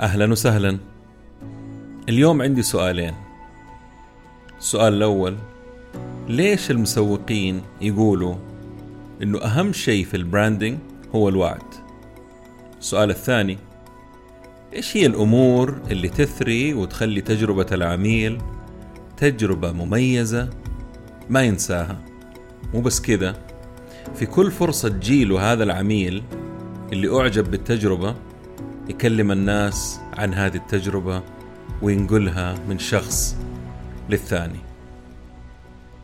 أهلا وسهلا. اليوم عندي سؤالين. السؤال الأول ليش المسوقين يقولوا إنه أهم شيء في البراندنج هو الوعد؟ السؤال الثاني إيش هي الأمور اللي تثري وتخلي تجربة العميل تجربة مميزة ما ينساها؟ مو بس كذا في كل فرصة تجيله هذا العميل اللي أعجب بالتجربة يكلم الناس عن هذه التجربة وينقلها من شخص للثاني.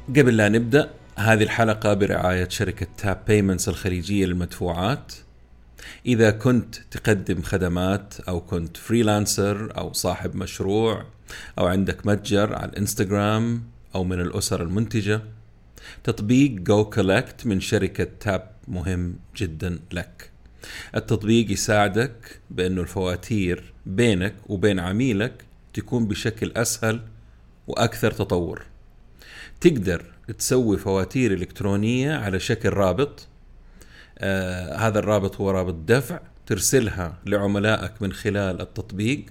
قبل لا نبدأ هذه الحلقة برعاية شركة Tap Payments الخليجية للمدفوعات. إذا كنت تقدم خدمات أو كنت freelancer أو صاحب مشروع أو عندك متجر على الانستغرام أو من الأسر المنتجة تطبيق goCollect من شركة Tap مهم جدا لك. التطبيق يساعدك بأنه الفواتير بينك وبين عميلك تكون بشكل أسهل وأكثر تطور. تقدر تسوي فواتير إلكترونية على شكل رابط. آه هذا الرابط هو رابط دفع ترسلها لعملائك من خلال التطبيق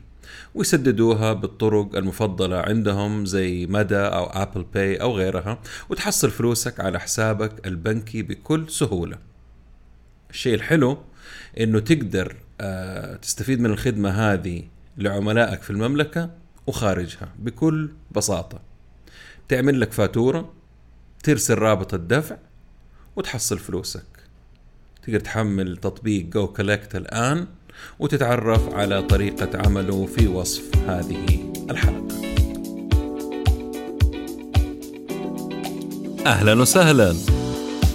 ويسددوها بالطرق المفضلة عندهم زي مدى أو Apple Pay أو غيرها وتحصل فلوسك على حسابك البنكي بكل سهولة. الشيء الحلو إنه تقدر آه، تستفيد من الخدمة هذه لعملائك في المملكة وخارجها بكل بساطة. تعمل لك فاتورة ترسل رابط الدفع وتحصل فلوسك. تقدر تحمل تطبيق جو كولكت الآن وتتعرف على طريقة عمله في وصف هذه الحلقة. أهلا وسهلا.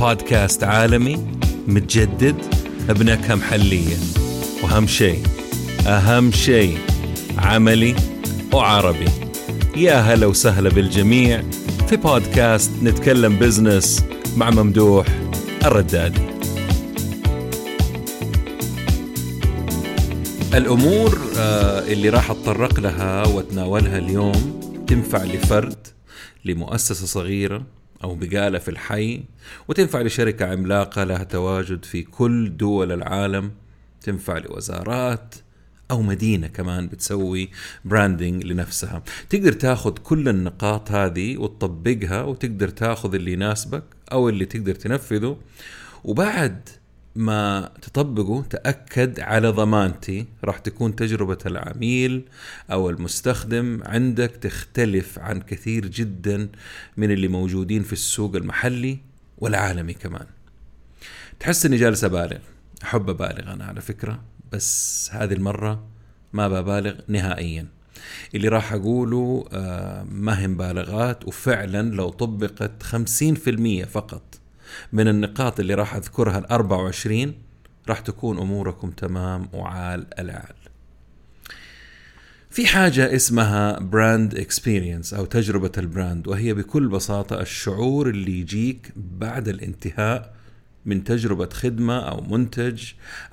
بودكاست عالمي متجدد بنكهة محلية وأهم شيء أهم شيء عملي وعربي. يا هلا وسهلا بالجميع في بودكاست نتكلم بزنس مع ممدوح الردادي الأمور آه، اللي راح أتطرق لها وأتناولها اليوم تنفع لفرد لمؤسسة صغيرة أو بقالة في الحي وتنفع لشركة عملاقة لها تواجد في كل دول العالم. تنفع لوزارات أو مدينة كمان بتسوي براندنج لنفسها. تقدر تاخذ كل النقاط هذه وتطبقها وتقدر تاخذ اللي يناسبك أو اللي تقدر تنفذه. وبعد ما تطبقه تأكد على ضمانتي. راح تكون تجربة العميل أو المستخدم عندك تختلف عن كثير جدا من اللي موجودين في السوق المحلي والعالمي كمان. تحس إني جالس أبالغ أحب أبالغ أنا على فكرة بس هذه المرة ما ببالغ نهائيا. اللي راح أقوله آه، ما هي مبالغات وفعلا لو طبقت 50% فقط. من النقاط اللي راح أذكرها ال 24 راح تكون أموركم تمام وعال العال. في حاجة اسمها brand experience أو تجربة ال brand وهي بكل بساطة الشعور اللي يجيك بعد الانتهاء من تجربة خدمة أو منتج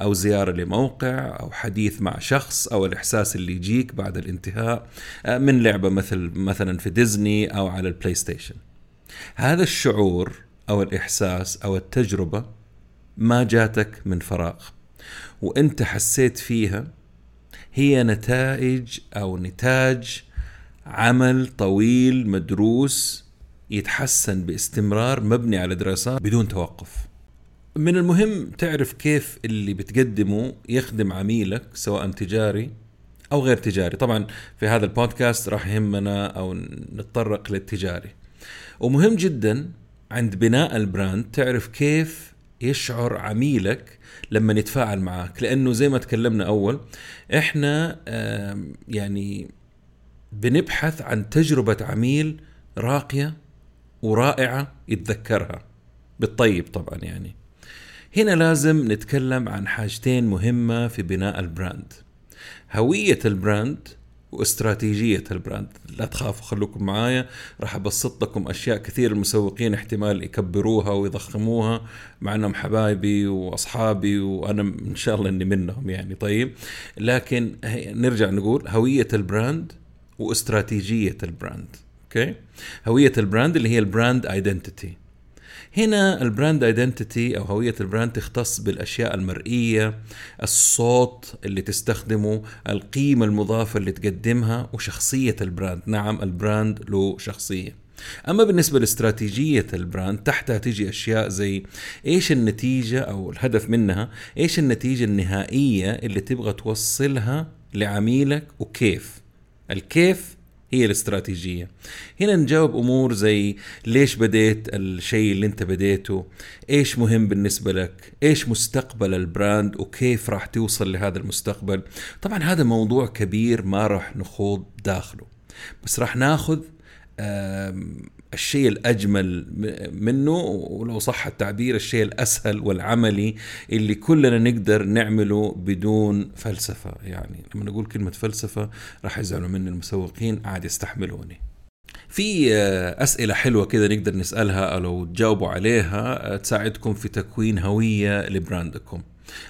أو زيارة لموقع أو حديث مع شخص أو الإحساس اللي يجيك بعد الانتهاء من لعبة مثل مثلا في ديزني أو على ال PlayStation هذا الشعور أو الإحساس أو التجربة ما جاتك من فراغ وأنت حسيت فيها هي نتائج أو نتاج عمل طويل مدروس يتحسن باستمرار مبني على دراسات بدون توقف. من المهم تعرف كيف اللي بتقدمه يخدم عميلك سواء تجاري أو غير تجاري. طبعا في هذا البودكاست راح يهمنا أو نتطرق للتجاري. ومهم جدا عند بناء ال brand تعرف كيف يشعر عميلك لما يتفاعل معك لأنه زي ما تكلمنا أول إحنا يعني بنبحث عن تجربة عميل راقية ورائعة يتذكرها. بالطيب طبعا يعني. هنا لازم نتكلم عن حاجتين مهمة في بناء ال brand. هوية ال brand واستراتيجية ال brand لا تخافوا خلوكم معايا. راح أبسط لكم أشياء كثير المسوقين احتمال يكبروها ويضخموها. مع أنهم حبايبي وأصحابي وأنا إن شاء الله أني منهم يعني طيب. لكن نرجع نقول هوية ال brand واستراتيجية ال brand okay؟ هوية ال brand اللي هي ال brand identity هنا ال brand identity أو هوية ال brand تختص بالأشياء المرئية الصوت اللي تستخدمه القيمة المضافة اللي تقدمها وشخصية ال brand نعم ال brand له شخصية. أما بالنسبة لاستراتيجية ال brand تحتها تيجي أشياء زي إيش النتيجة أو الهدف منها إيش النتيجة النهائية اللي تبغى توصلها لعميلك وكيف؟ الكيف هي الاستراتيجية. هنا نجاوب أمور زي ليش بديت الشيء اللي أنت بديته؟ إيش مهم بالنسبة لك؟ إيش مستقبل البراند؟ وكيف راح توصل لهذا المستقبل؟ طبعا هذا موضوع كبير ما راح نخوض داخله. بس راح ناخذ الشيء الأجمل منه ولو صح التعبير الشيء الأسهل والعملي اللي كلنا نقدر نعمله بدون فلسفة. يعني لما نقول كلمة فلسفة راح يزعلوا مني المسوقين عاد يستحملوني في آه، أسئلة حلوة كده نقدر نسألها لو تجاوبوا عليها آه، تساعدكم في تكوين هوية لبراندكم.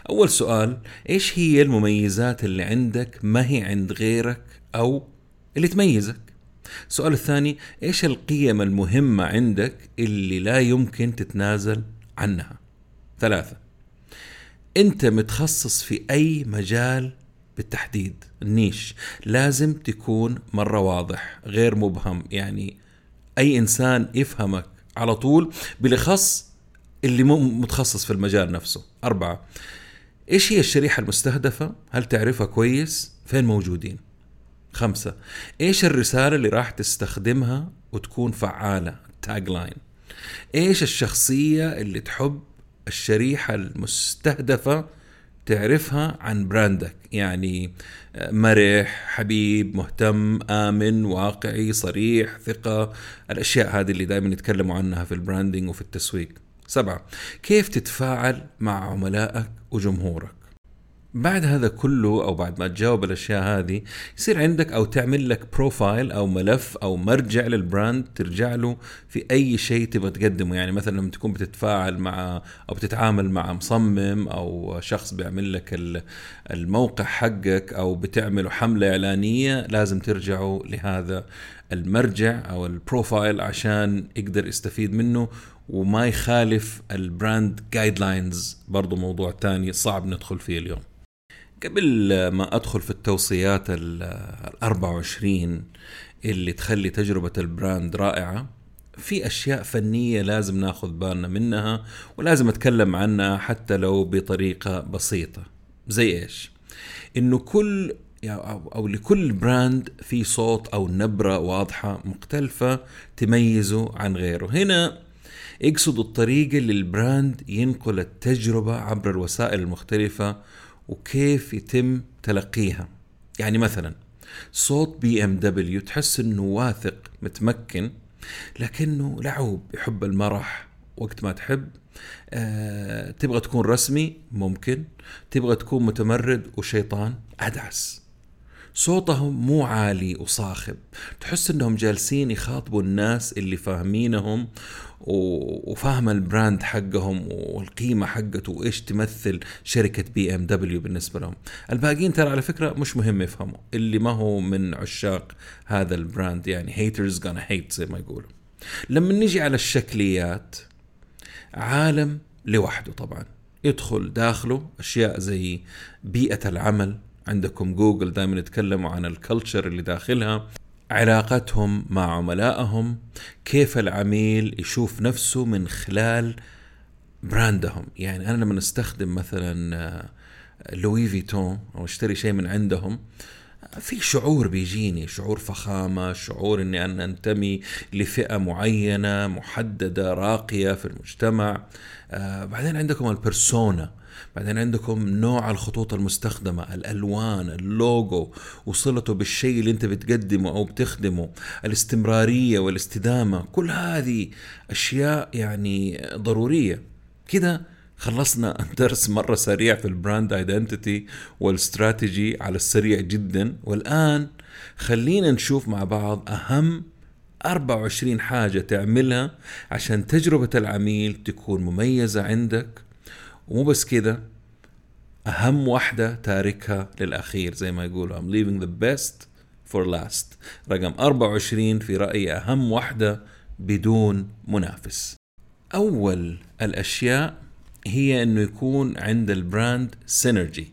أول سؤال إيش هي المميزات اللي عندك ما هي عند غيرك أو اللي تميزك؟ السؤال الثاني إيش القيم المهمة عندك اللي لا يمكن تتنازل عنها ثلاثة أنت متخصص في أي مجال بالتحديد النيش لازم تكون مرة واضح غير مبهم يعني أي إنسان يفهمك على طول بالأخص اللي مو متخصص في المجال نفسه أربعة إيش هي الشريحة المستهدفة؟ هل تعرفها كويس؟ فين موجودين؟ خمسة. إيش الرسالة اللي راح تستخدمها وتكون فعالة؟ تاج لاين إيش الشخصية اللي تحب الشريحة المستهدفة تعرفها عن brand ك؟ يعني آه، مرح حبيب مهتم آمن واقعي صريح ثقة. الأشياء هذه اللي دائما يتكلموا عنها في ال branding وفي التسويق. سبعة. كيف تتفاعل مع عملائك وجمهورك؟ بعد هذا كله أو بعد ما تجاوب الأشياء هذه يصير عندك أو تعمل لك profile أو ملف أو مرجع لل brand ترجع له في أي شيء تبغى تقدمه. يعني مثلا لما تكون بتتفاعل مع أو بتتعامل مع مصمم أو شخص بيعمل لك الموقع حقك أو بتعملوا حملة إعلانية لازم ترجعوا لهذا المرجع أو البروفايل عشان يقدر يستفيد منه وما يخالف ال brand guidelines برضه موضوع تاني صعب ندخل فيه اليوم. قبل ما أدخل في التوصيات ال 24 اللي تخلي تجربة ال brand رائعة في أشياء فنية لازم ناخذ بالنا منها ولازم أتكلم عنها حتى لو بطريقة بسيطة زي إيش؟ إنه كل أو لكل brand في صوت أو نبرة واضحة مختلفة تميزه عن غيره هنا يقصد الطريقة اللي ال brand ينقل التجربة عبر الوسائل المختلفة وكيف يتم تلقيها. يعني مثلا صوت BMW تحس إنه واثق متمكن لكنه لعوب يحب المرح. وقت ما تحب أه تبغى تكون رسمي ممكن. تبغى تكون متمرد وشيطان أدعس. صوتهم مو عالي وصاخب. تحس إنهم جالسين يخاطبوا الناس اللي فاهمينهم وفاهم ال brand حقهم والقيمة حقته وإيش تمثل شركة BMW بالنسبة لهم. الباقيين ترى على فكرة مش مهم يفهموا اللي ما هو من عشاق هذا ال brand يعني haters gonna hate زي ما يقولوا. لما نيجي على الشكليات عالم لوحده طبعا. يدخل داخله أشياء زي بيئة العمل عندكم جوجل دائما يتكلموا عن ال culture اللي داخلها. علاقتهم مع عملائهم كيف العميل يشوف نفسه من خلال brand هم. يعني أنا لما استخدم مثلا آه، لوي فيتون أو أشتري شيء من عندهم في شعور بيجيني شعور فخامة شعور إني أنا أنتمي لفئة معينة محددة راقية في المجتمع. آه بعدين عندكم ال persona بعدين عندكم نوع الخطوط المستخدمة الألوان اللوجو وصلته بالشيء اللي أنت بتقدمه أو بتخدمه الاستمرارية والاستدامة كل هذه أشياء يعني ضرورية. كده خلصنا درس مرة سريع في ال brand identity وال strategy على السريع جدا. والآن خلينا نشوف مع بعض أهم 24 حاجة تعملها عشان تجربة العميل تكون مميزة عندك ومو بس كده أهم واحدة تاركها للأخير زي ما يقولوا. I'm leaving the best for last. رقم 24 في رأيي أهم واحدة بدون منافس. أول الأشياء هي أنه يكون عند ال brand synergy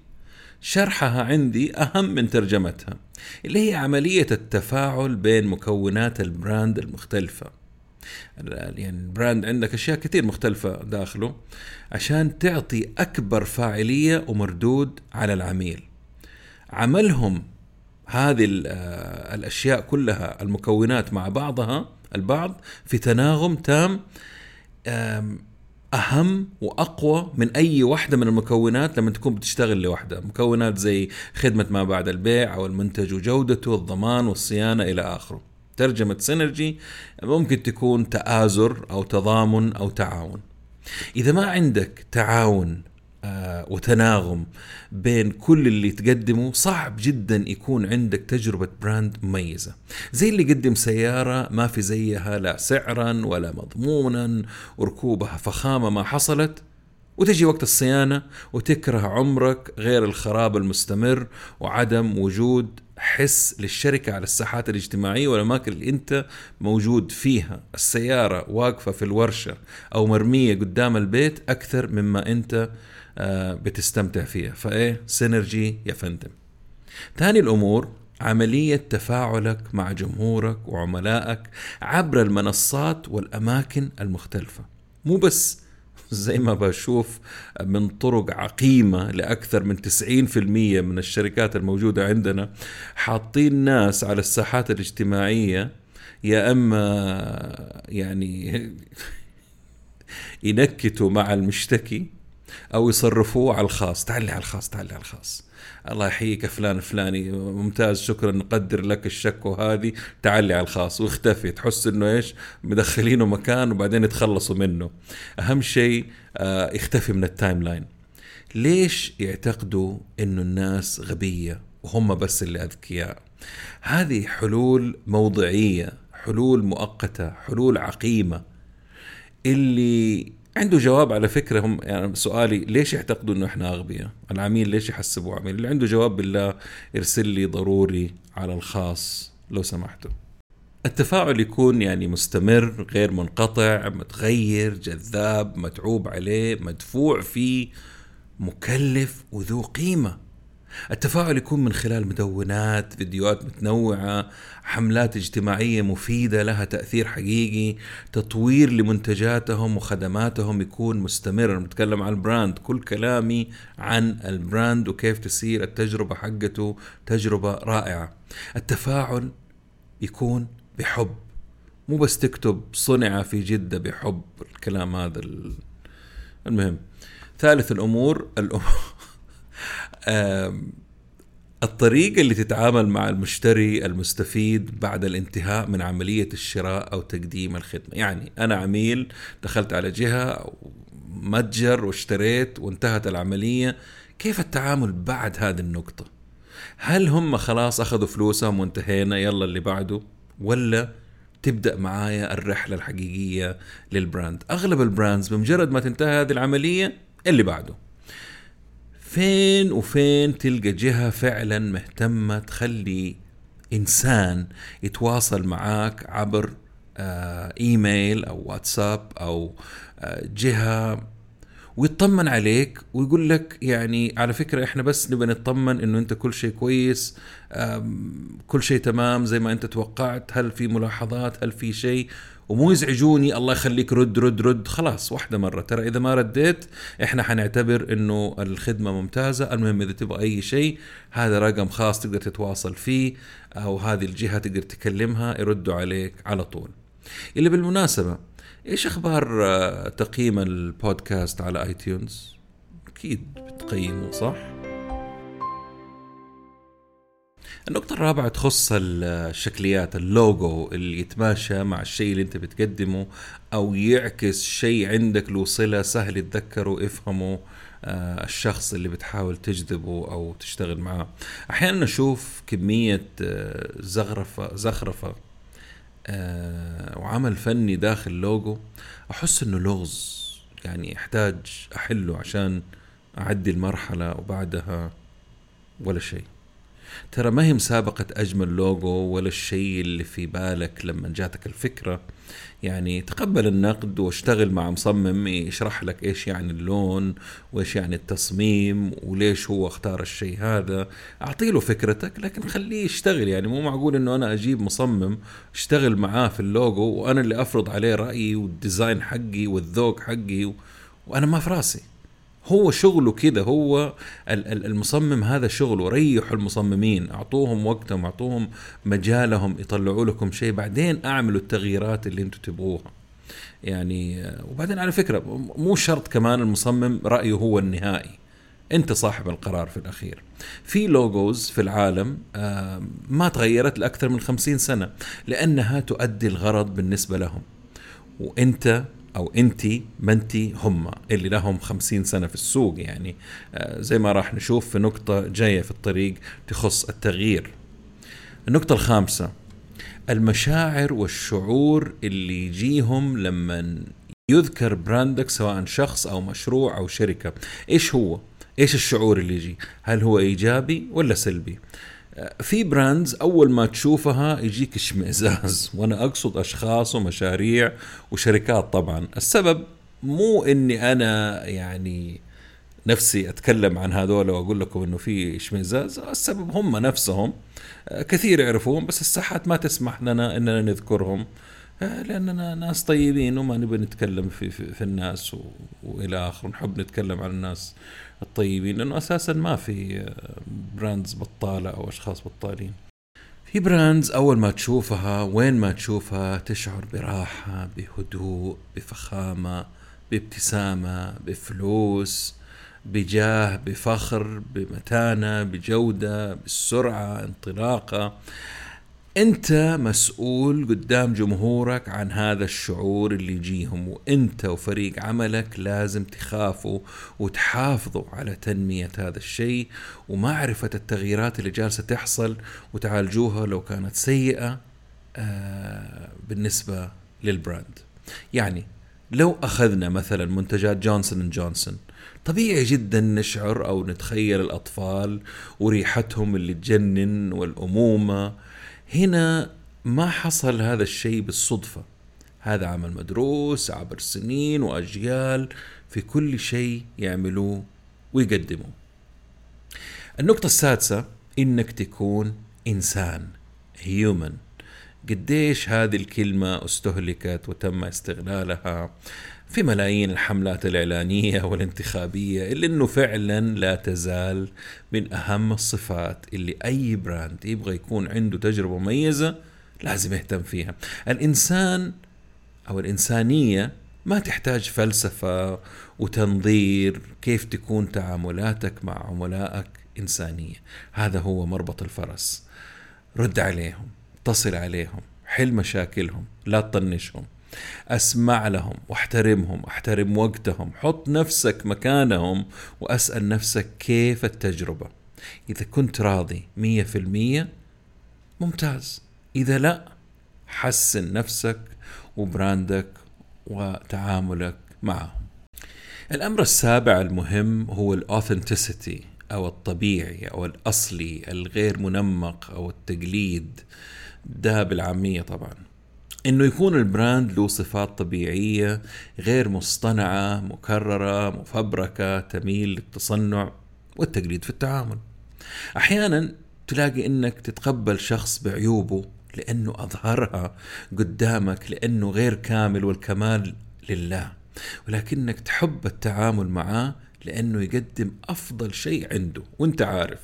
شرحها عندي أهم من ترجمتها اللي هي عملية التفاعل بين مكونات ال brand المختلفة. يعني ال brand عندك أشياء كثير مختلفة داخله عشان تعطي أكبر فاعلية ومردود على العميل. عملهم هذه الأشياء كلها المكونات مع بعضها البعض في تناغم تام أهم وأقوى من أي واحدة من المكونات لما تكون بتشتغل لوحدها. مكونات زي خدمة ما بعد البيع أو المنتج وجودته الضمان والصيانة إلى آخره. ترجمة سينرجي ممكن تكون تآزر أو تضامن أو تعاون. إذا ما عندك تعاون آه، وتناغم بين كل اللي تقدمه صعب جدا يكون عندك تجربة براند مميزة. زي اللي يقدم سيارة ما في زيها لا سعرا ولا مضمونا وركوبها فخامة ما حصلت وتجي وقت الصيانة وتكره عمرك غير الخراب المستمر وعدم وجود حس للشركة على الساحات الاجتماعية والأماكن اللي أنت موجود فيها. السيارة واقفة في الورشة أو مرمية قدام البيت أكثر مما أنت آه، بتستمتع فيها. فإيه؟ سينرجي يا فندم. ثاني الأمور عملية تفاعلك مع جمهورك وعملائك عبر المنصات والأماكن المختلفة. مو بس زي ما بشوف من طرق عقيمة لأكثر من 90% من الشركات الموجودة عندنا حاطين ناس على الساحات الاجتماعية يا أما يعني ينكتوا مع المشتكي أو يصرفوه على الخاص. تعالي على الخاص تعالي على الخاص. الله يحييك فلان فلاني ممتاز شكرا نقدر لك الشكوى هذه تعالي على الخاص واختفي. تحس إنه إيش؟ مدخلينه مكان وبعدين يتخلصوا منه. أهم شيء آه يختفي من ال timeline. ليش يعتقدوا إنه الناس غبية وهم بس اللي أذكياء؟ هذه حلول موضعية حلول مؤقتة حلول عقيمة. اللي عنده جواب على فكرة هم يعني سؤالي ليش يعتقدوا إنه إحنا أغبياء؟ العميل ليش يحسبوا عميل؟ اللي عنده جواب بالله ارسل لي ضروري على الخاص لو سمحتوا. التفاعل يكون يعني مستمر غير منقطع متغير جذاب متعوب عليه مدفوع فيه مكلف وذو قيمة التفاعل يكون من خلال مدونات فيديوهات متنوعة حملات اجتماعية مفيدة لها تأثير حقيقي تطوير لمنتجاتهم وخدماتهم يكون مستمر. نتكلم عن ال brand كل كلامي عن ال brand وكيف تصير التجربة حقته تجربة رائعة. التفاعل يكون بحب مو بس تكتب صنع في جدة بحب الكلام هذا المهم. ثالث الأمور الأمور الطريقة اللي تتعامل مع المشتري المستفيد بعد الانتهاء من عملية الشراء أو تقديم الخدمة. يعني أنا عميل دخلت على جهة متجر واشتريت وانتهت العملية كيف التعامل بعد هذه النقطة؟ هل هم خلاص أخذوا فلوسهم وانتهينا يلا اللي بعده؟ ولا تبدأ معايا الرحلة الحقيقية لل brand؟ أغلب ال brands بمجرد ما تنتهي هذه العملية اللي بعده. فين وفين تلقى جهة فعلا مهتمة تخلي إنسان يتواصل معاك عبر آه إيميل أو واتساب أو آه جهة ويطمن عليك ويقول لك يعني على فكرة إحنا بس نبى نطمن إنه أنت كل شيء كويس كل شيء تمام زي ما أنت توقعت هل في ملاحظات هل في شيء؟ ومو يزعجوني الله يخليك رد رد رد. خلاص واحدة مرة. ترى إذا ما رديت إحنا حنعتبر إنه الخدمة ممتازة. المهم إذا تبغى أي شيء هذا رقم خاص تقدر تتواصل فيه أو هذه الجهة تقدر تكلمها يردوا عليك على طول. اللي بالمناسبة إيش أخبار آه، تقييم البودكاست على آي تيونز أكيد بتقيمه صح؟ النقطة الرابعة تخص الشكليات اللوجو اللي يتماشى مع الشيء اللي انت بتقدمه أو يعكس شيء عندك له صلة سهل يتذكره ويفهمه آه، الشخص اللي بتحاول تجذبه أو تشتغل معاه. أحيانا نشوف كمية آه، زخرفة آه، وعمل فني داخل لوجو أحس إنه لغز يعني يحتاج أحله عشان أعدي المرحلة وبعدها ولا شيء. ترى ما هي مسابقة أجمل لوجو ولا الشيء اللي في بالك لما جاتك الفكرة؟ يعني تقبل النقد واشتغل مع مصمم يشرح لك إيش يعني اللون وإيش يعني التصميم وليش هو اختار الشيء هذا. أعطي له فكرتك لكن خليه يشتغل. يعني مو معقول إنه أنا أجيب مصمم اشتغل معاه في اللوجو وأنا اللي أفرض عليه رأيي وال design حقي والذوق حقي وأنا ما في راسي. هو شغله كده هو المصمم هذا شغله. ريحوا المصممين أعطوهم وقتهم أعطوهم مجالهم يطلعوا لكم شيء. بعدين أعملوا التغييرات اللي أنتم تبغوها. يعني وبعدين على فكرة مو شرط كمان المصمم رأيه هو النهائي. أنت صاحب القرار في الأخير. في لوجوز في العالم ما تغيرت لأكثر من خمسين سنة لأنها تؤدي الغرض بالنسبة لهم. وأنت أو انت ما انت هم اللي لهم خمسين سنة في السوق يعني. آه، زي ما راح نشوف في نقطة جاية في الطريق تخص التغيير. النقطة الخامسة المشاعر والشعور اللي يجيهم لما يذكر brand ك سواء شخص أو مشروع أو شركة. إيش هو؟ إيش الشعور اللي يجي؟ هل هو إيجابي ولا سلبي؟ في brands أول ما تشوفها يجيك اشمئزاز وأنا أقصد أشخاص ومشاريع وشركات طبعا. السبب مو إني أنا يعني نفسي أتكلم عن هذول وأقول لكم إنه في اشمئزاز السبب هم نفسهم. كثير يعرفون بس الساحات ما تسمح لنا إننا نذكرهم. لأننا ناس طيبين وما نبي نتكلم في, في, في الناس وإلى اخره نحب نتكلم عن الناس الطيبين لأنه أساسا ما في براندز بطالة أو أشخاص بطالين. في براندز أول ما تشوفها وين ما تشوفها تشعر براحة بهدوء بفخامة بابتسامة بفلوس بجاه بفخر بمتانة بجودة بالسرعه انطلاقة. أنت مسؤول قدام جمهورك عن هذا الشعور اللي يجيهم وأنت وفريق عملك لازم تخافوا وتحافظوا على تنمية هذا الشيء ومعرفة التغييرات اللي جالسة تحصل وتعالجوها لو كانت سيئة آه، بالنسبة لل brand. يعني لو أخذنا مثلا منتجات جونسون جونسون طبيعي جدا نشعر أو نتخيل الأطفال وريحتهم اللي تجنن والأمومة هنا ما حصل هذا الشيء بالصدفة. هذا عمل مدروس عبر سنين وأجيال في كل شيء يعملوه ويقدموه. النقطة السادسة إنك تكون إنسان هيومن قديش هذه الكلمة استهلكت وتم استغلالها في ملايين الحملات الإعلانية والانتخابية اللي إنه فعلا لا تزال من أهم الصفات اللي أي براند يبغى يكون عنده تجربة مميزة لازم يهتم فيها. الإنسان أو الإنسانية ما تحتاج فلسفة وتنظير كيف تكون تعاملاتك مع عملائك إنسانية. هذا هو مربط الفرس. رد عليهم. اتصل عليهم حل مشاكلهم لا تطنشهم. أسمع لهم واحترمهم احترم وقتهم حط نفسك مكانهم وأسأل نفسك كيف التجربة. إذا كنت راضي مية في المية ممتاز. إذا لا حسن نفسك و brand ك وتعاملك معهم. الأمر السابع المهم هو ال authenticity أو الطبيعي أو الأصلي الغير منمق أو التقليد. ده بالعاميه طبعا. إنه يكون ال brand له صفات طبيعية غير مصطنعة مكررة مفبركة تميل للتصنع والتقليد في التعامل. أحيانا تلاقي إنك تتقبل شخص بعيوبه لأنه أظهرها قدامك لأنه غير كامل والكمال لله. ولكنك تحب التعامل معاه لأنه يقدم أفضل شيء عنده وأنت عارف.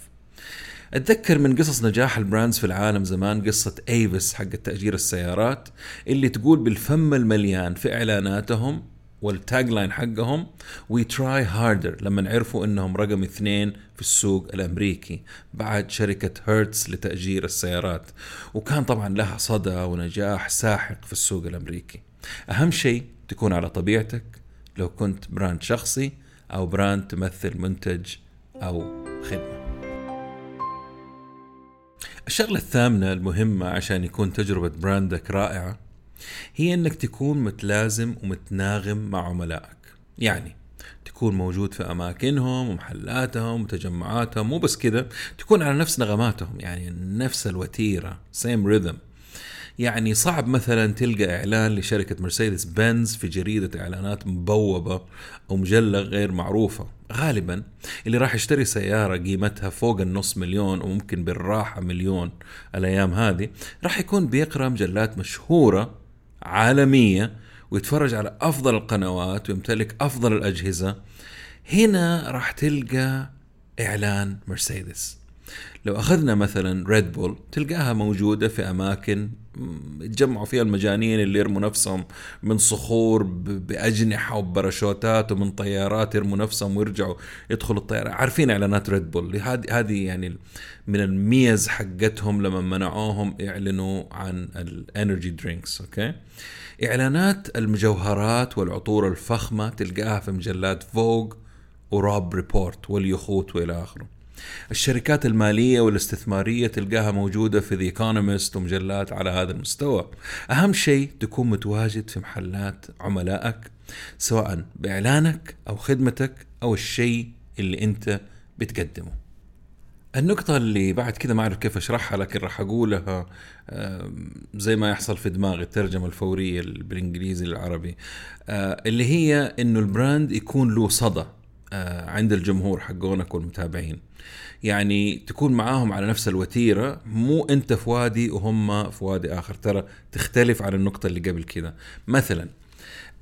أتذكر من قصص نجاح ال brands في العالم زمان قصة Avis حق تأجير السيارات اللي تقول بالفم المليان في إعلاناتهم وال tagline حقهم we try harder لما عرفوا إنهم رقم اثنين في السوق الأمريكي بعد شركة هيرتز لتأجير السيارات. وكان طبعا لها صدى ونجاح ساحق في السوق الأمريكي. أهم شيء تكون على طبيعتك لو كنت brand شخصي أو brand تمثل منتج أو خدمة. الشغلة الثامنة المهمة عشان يكون تجربة brand ك رائعة هي إنك تكون متلازم ومتناغم مع عملائك. يعني تكون موجود في أماكنهم ومحلاتهم وتجمعاتهم مو بس كذا تكون على نفس نغماتهم يعني نفس الوتيرة سيم ريذم يعني صعب مثلا تلقى إعلان لشركة مرسيدس بنز في جريدة إعلانات مبوبة أو مجلة غير معروفة. غالبا اللي راح يشتري سيارة قيمتها فوق النص مليون وممكن بالراحة مليون الأيام هذه راح يكون بيقرأ مجلات مشهورة عالمية ويتفرج على أفضل القنوات ويمتلك أفضل الأجهزة. هنا راح تلقى إعلان مرسيدس. لو أخذنا مثلا Red Bull تلقاها موجودة في أماكن يتجمعوا فيها المجانين اللي يرموا نفسهم من صخور بأجنحة وباراشوتات ومن طيارات يرموا نفسهم ويرجعوا يدخلوا الطيارة. عارفين إعلانات Red Bull هذه هذه يعني من الميز حقتهم لما منعوهم يعلنوا عن ال energy drinks okay؟ إعلانات المجوهرات والعطور الفخمة تلقاها في مجلات Vogue و Robb Report واليخوت وإلى آخره. الشركات المالية والاستثمارية تلقاها موجودة في The Economist ومجلات على هذا المستوى. أهم شيء تكون متواجد في محلات عملائك سواء بإعلانك أو خدمتك أو الشيء اللي أنت بتقدمه. النقطة اللي بعد كذا ما أعرف كيف أشرحها لكن راح أقولها زي ما يحصل في دماغي الترجمة الفورية بالإنجليزي للعربي آه، اللي هي إنه البراند يكون له صدى. عند الجمهور حقونك والمتابعين. يعني تكون معاهم على نفس الوتيرة مو أنت في وادي وهم في وادي آخر. ترى تختلف عن النقطة اللي قبل كذا. مثلا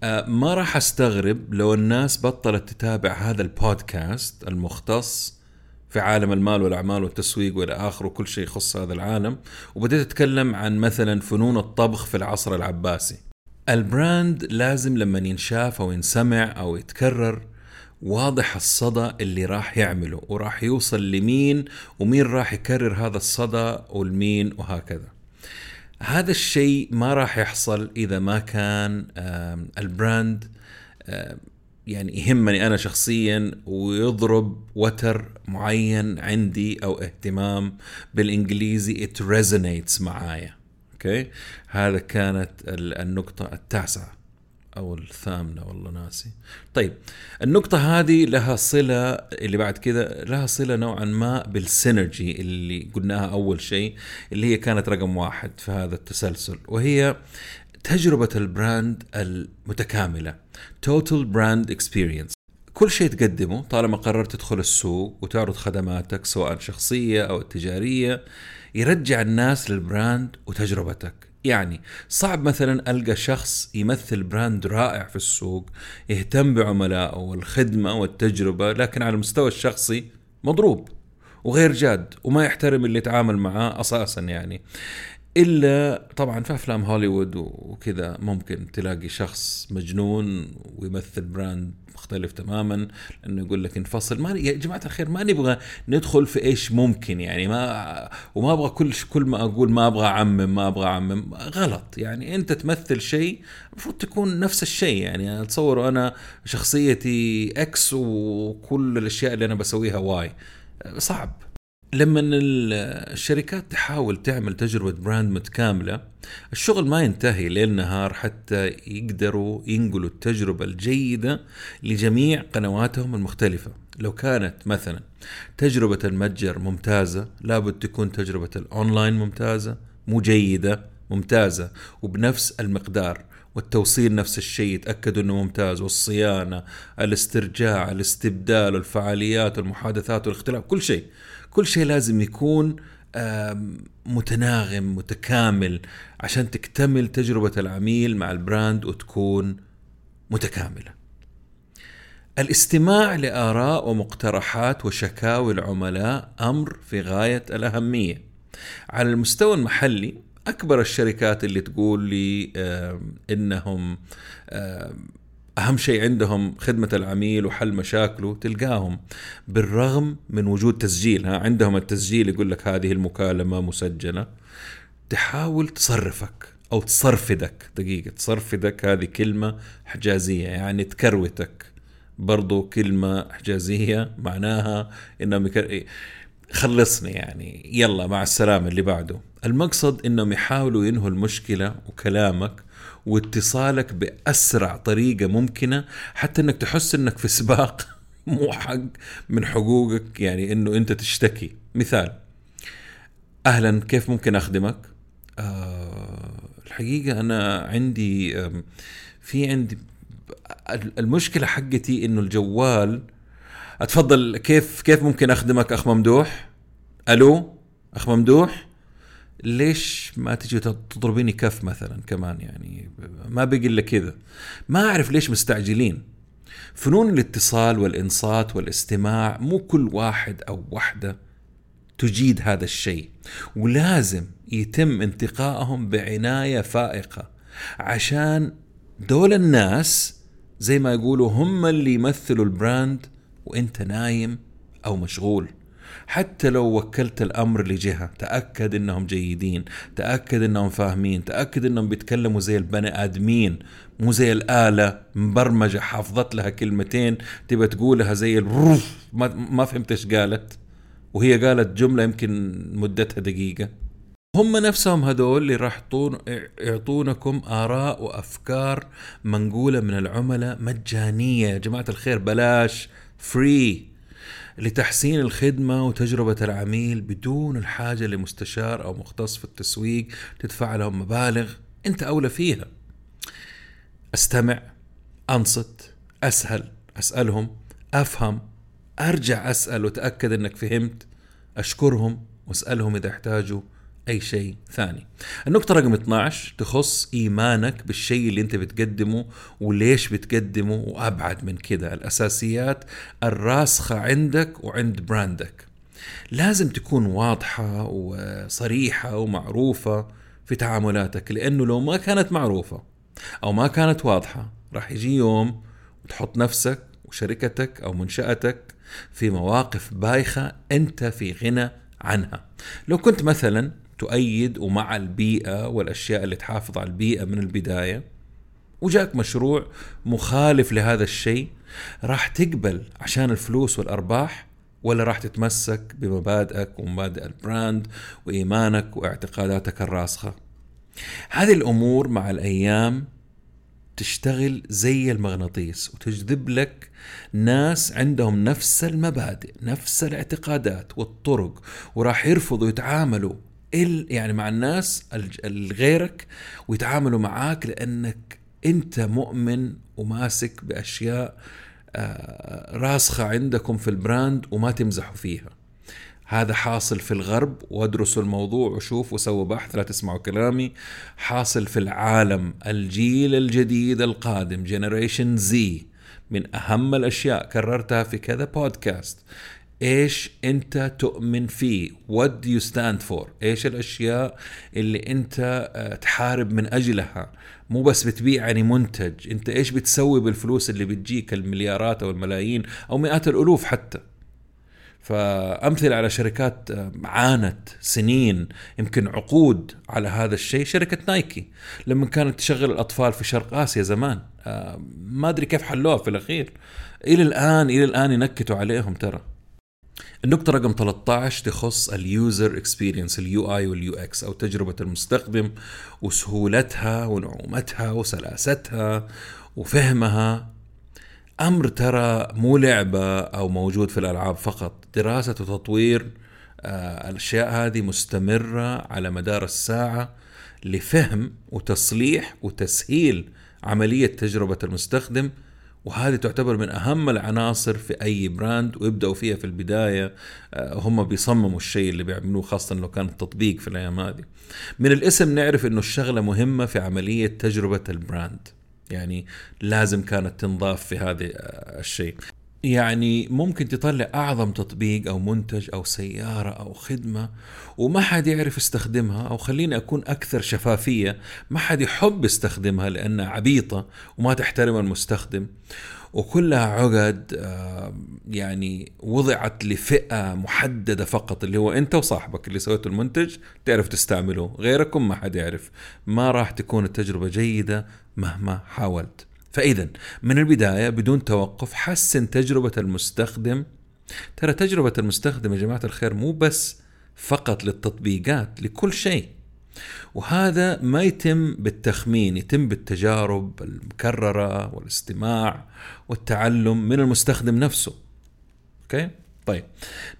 آه، ما راح أستغرب لو الناس بطلت تتابع هذا البودكاست المختص في عالم المال والأعمال والتسويق وإلى اخره وكل شيء يخص هذا العالم وبدأت أتكلم عن مثلا فنون الطبخ في العصر العباسي. البراند لازم لما ينشاف أو ينسمع أو يتكرر واضح الصدى اللي راح يعمله وراح يوصل لمين ومين راح يكرر هذا الصدى والمين وهكذا. هذا الشيء ما راح يحصل إذا ما كان ال brand يعني يهمني أنا شخصيا ويضرب وتر معين عندي أو اهتمام بالإنجليزي. It resonates معايا. okay هذا كانت النقطة التاسعة. أو الثامنة والله ناسي. طيب النقطة هذه لها صلة اللي بعد كذا لها صلة نوعا ما بال synergy اللي قلناها أول شيء اللي هي كانت رقم واحد في هذا التسلسل وهي تجربة ال brand المتكاملة total brand experience كل شيء تقدمه طالما قررت تدخل السوق وتعرض خدماتك سواء شخصية أو تجارية يرجع الناس لل brand وتجربتك. يعني صعب مثلا ألقى شخص يمثل brand رائع في السوق يهتم بعملائه والخدمة والتجربة لكن على المستوى الشخصي مضروب وغير جاد وما يحترم اللي يتعامل معاه أساسا يعني. إلا طبعا في أفلام هوليوود وكذا ممكن تلاقي شخص مجنون ويمثل براند مختلف تماما لأنه يقول لك انفصل. ما يا جماعة الخير ما نبغى ندخل في إيش ممكن يعني ما وما أبغى كل كل ما أقول ما أبغى أعمم ما أبغى أعمم. غلط يعني أنت تمثل شيء المفروض تكون نفس الشيء يعني. أتصور أنا شخصيتي X وكل الأشياء اللي أنا بسويها Y صعب. لما الشركات تحاول تعمل تجربة brand متكاملة الشغل ما ينتهي ليل نهار حتى يقدروا ينقلوا التجربة الجيدة لجميع قنواتهم المختلفة. لو كانت مثلا تجربة المتجر ممتازة لابد تكون تجربة الأونلاين ممتازة مو جيدة ممتازة وبنفس المقدار. والتوصيل نفس الشيء يتأكدوا أنه ممتاز والصيانة الاسترجاع الاستبدال الفعاليات المحادثات والاختلاف كل شيء. كل شيء لازم يكون متناغم متكامل عشان تكتمل تجربة العميل مع البراند وتكون متكاملة. الاستماع لآراء ومقترحات وشكاوي العملاء أمر في غاية الأهمية. على المستوى المحلي أكبر الشركات اللي تقول لي إنهم أهم شيء عندهم خدمة العميل وحل مشاكله تلقاهم بالرغم من وجود تسجيل. ها عندهم التسجيل يقول لك هذه المكالمة مسجلة. تحاول تصرفك أو تصرفدك دقيقة تصرفدك هذه كلمة حجازية يعني تكروتك. برضو كلمة حجازية معناها إنهم يكر... خلصني يعني يلا مع السلامة اللي بعده. المقصد إنهم يحاولوا ينهوا المشكلة وكلامك واتصالك بأسرع طريقة ممكنة حتى إنك تحس إنك في سباق مو حق من حقوقك يعني إنه أنت تشتكي. مثال أهلا كيف ممكن أخدمك؟ آه الحقيقة أنا عندي في عندي المشكلة حقتي إنه الجوال أتفضل كيف كيف ممكن أخدمك أخ ممدوح؟ ألو؟ أخ ممدوح؟ ليش ما تجي تضربيني كف مثلا كمان يعني؟ ما بقي إلا كذا. ما أعرف ليش مستعجلين. فنون الاتصال والإنصات والاستماع مو كل واحد أو وحدة تجيد هذا الشيء. ولازم يتم انتقائهم بعناية فائقة. عشان دول الناس زي ما يقولوا هم اللي يمثلوا البراند وإنت نايم أو مشغول. حتى لو وكلت الأمر لجهة تأكد إنهم جيدين تأكد إنهم فاهمين تأكد إنهم بيتكلموا زي البني آدمين مو زي الآلة مبرمجة حافظت لها كلمتين تبى تقولها زي الروف ما, ما فهمت إيش قالت وهي قالت جملة يمكن مدتها دقيقة. هم نفسهم هذول اللي راح يعطونكم آراء وأفكار منقولة من العملاء مجانية. يا جماعة الخير بلاش فري لتحسين الخدمة وتجربة العميل بدون الحاجة لمستشار أو مختص في التسويق تدفع لهم مبالغ أنت أولى فيها. أستمع أنصت أسهل أسألهم أفهم أرجع أسأل وتأكد أنك فهمت أشكرهم وأسألهم إذا احتاجوا. أي شيء ثاني. النقطة رقم 12 تخص إيمانك بالشيء اللي أنت بتقدمه وليش بتقدمه وأبعد من كده الأساسيات الراسخة عندك وعند براندك. لازم تكون واضحة وصريحة ومعروفة في تعاملاتك لأنه لو ما كانت معروفة أو ما كانت واضحة راح يجي يوم وتحط نفسك وشركتك أو منشأتك في مواقف بايخة أنت في غنى عنها. لو كنت مثلا تؤيد ومع البيئة والأشياء اللي تحافظ على البيئة من البداية. وجاك مشروع مخالف لهذا الشيء. راح تقبل عشان الفلوس والأرباح ولا راح تتمسك بمبادئك ومبادئ البراند وإيمانك واعتقاداتك الراسخة؟ هذه الأمور مع الأيام تشتغل زي المغناطيس وتجذب لك ناس عندهم نفس المبادئ نفس الاعتقادات والطرق وراح يرفضوا يتعاملوا يعني مع الناس الغيرك ويتعاملوا معاك لأنك أنت مؤمن وماسك بأشياء آه، راسخة عندكم في البراند وما تمزحوا فيها. هذا حاصل في الغرب وادرسوا الموضوع وشوفوا وسووا بحث لا تسمعوا كلامي. حاصل في العالم الجيل الجديد القادم جنريشن زي من أهم الأشياء كررتها في كذا بودكاست إيش أنت تؤمن فيه؟ What do you stand for? إيش الأشياء اللي أنت آه، تحارب من أجلها؟ مو بس بتبيع يعني منتج. أنت إيش بتسوي بالفلوس اللي بتجيك؟ المليارات أو الملايين أو مئات الألوف حتى. فأمثلة على شركات آه، عانت سنين يمكن عقود على هذا الشيء. شركة نايكي لما كانت تشغل الأطفال في شرق آسيا زمان. آه، ما أدري كيف حلوها في الأخير. إلى الآن إلى الآن ينكتوا عليهم ترى. النقطة رقم 13 تخص ال user experience ال UI وال UX أو تجربة المستخدم وسهولتها ونعومتها وسلاستها وفهمها. أمر ترى مو لعبة أو موجود في الألعاب فقط دراسة وتطوير آه الأشياء هذه مستمرة على مدار الساعة لفهم وتصليح وتسهيل عملية تجربة المستخدم وهذه تعتبر من أهم العناصر في أي brand ويبدأوا فيها في البداية آه، هم بيصمموا الشيء اللي بيعملوه خاصة لو كان التطبيق في الأيام هذه. من الاسم نعرف إنه الشغلة مهمة في عملية تجربة ال brand. يعني لازم كانت تنضاف في هذا آه، الشيء. يعني ممكن تطلع أعظم تطبيق أو منتج أو سيارة أو خدمة وما حد يعرف يستخدمها أو خليني أكون أكثر شفافية. ما حد يحب يستخدمها لأنها عبيطة وما تحترم المستخدم. وكلها عقد يعني وضعت لفئة محددة فقط اللي هو أنت وصاحبك اللي سويتوا المنتج تعرف تستعمله غيركم ما حد يعرف. ما راح تكون التجربة جيدة مهما حاولت. فإذا من البداية بدون توقف حسن تجربة المستخدم. ترى تجربة المستخدم يا جماعة الخير مو بس فقط للتطبيقات لكل شيء. وهذا ما يتم بالتخمين يتم بالتجارب المكررة والاستماع والتعلم من المستخدم نفسه. أوكي؟ طيب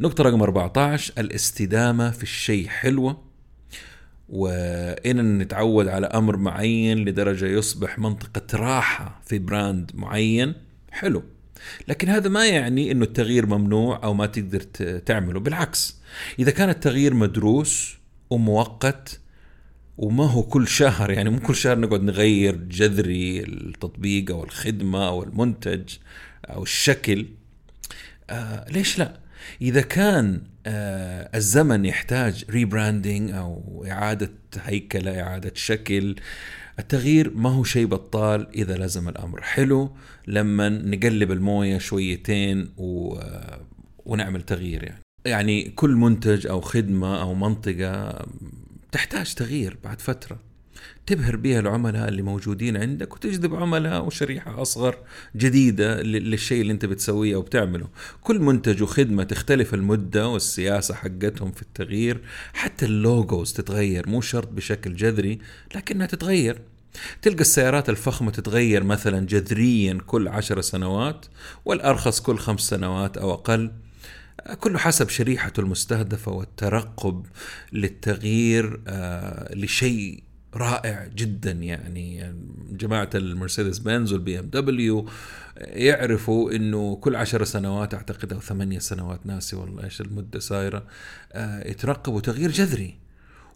نقطة رقم 14 الاستدامة في الشيء حلوة. وإن نتعود على أمر معين لدرجة يصبح منطقة راحة في براند معين حلو. لكن هذا ما يعني إنه التغيير ممنوع أو ما تقدر تعمله. بالعكس إذا كان التغيير مدروس ومؤقت وما هو كل شهر يعني مو كل شهر نقعد نغير جذري التطبيق أو الخدمة أو المنتج أو الشكل آه ليش لا؟ إذا كان الزمن يحتاج ريبراندنج أو إعادة هيكلة إعادة شكل. التغيير ما هو شيء بطال إذا لزم الأمر. حلو لما نقلب الموية شويتين و آه، ونعمل تغيير يعني. يعني كل منتج أو خدمة أو منطقة تحتاج تغيير بعد فترة. تبهر بها العملاء اللي موجودين عندك وتجذب عملاء وشريحة أصغر جديدة للشيء اللي أنت بتسويه أو بتعمله. كل منتج وخدمة تختلف المدة والسياسة حقتهم في التغيير. حتى اللوجوز تتغير مو شرط بشكل جذري لكنها تتغير. تلقى السيارات الفخمة تتغير مثلا جذريا كل عشر سنوات والأرخص كل خمس سنوات أو أقل. كله حسب شريحته المستهدفة والترقب للتغيير آه، لشيء رائع جدا يعني. جماعة المرسيدس بنز وال BMW يعرفوا إنه كل عشر سنوات أعتقد أو ثمانية سنوات ناسي والله إيش المدة سايرة آه، يترقبوا تغيير جذري.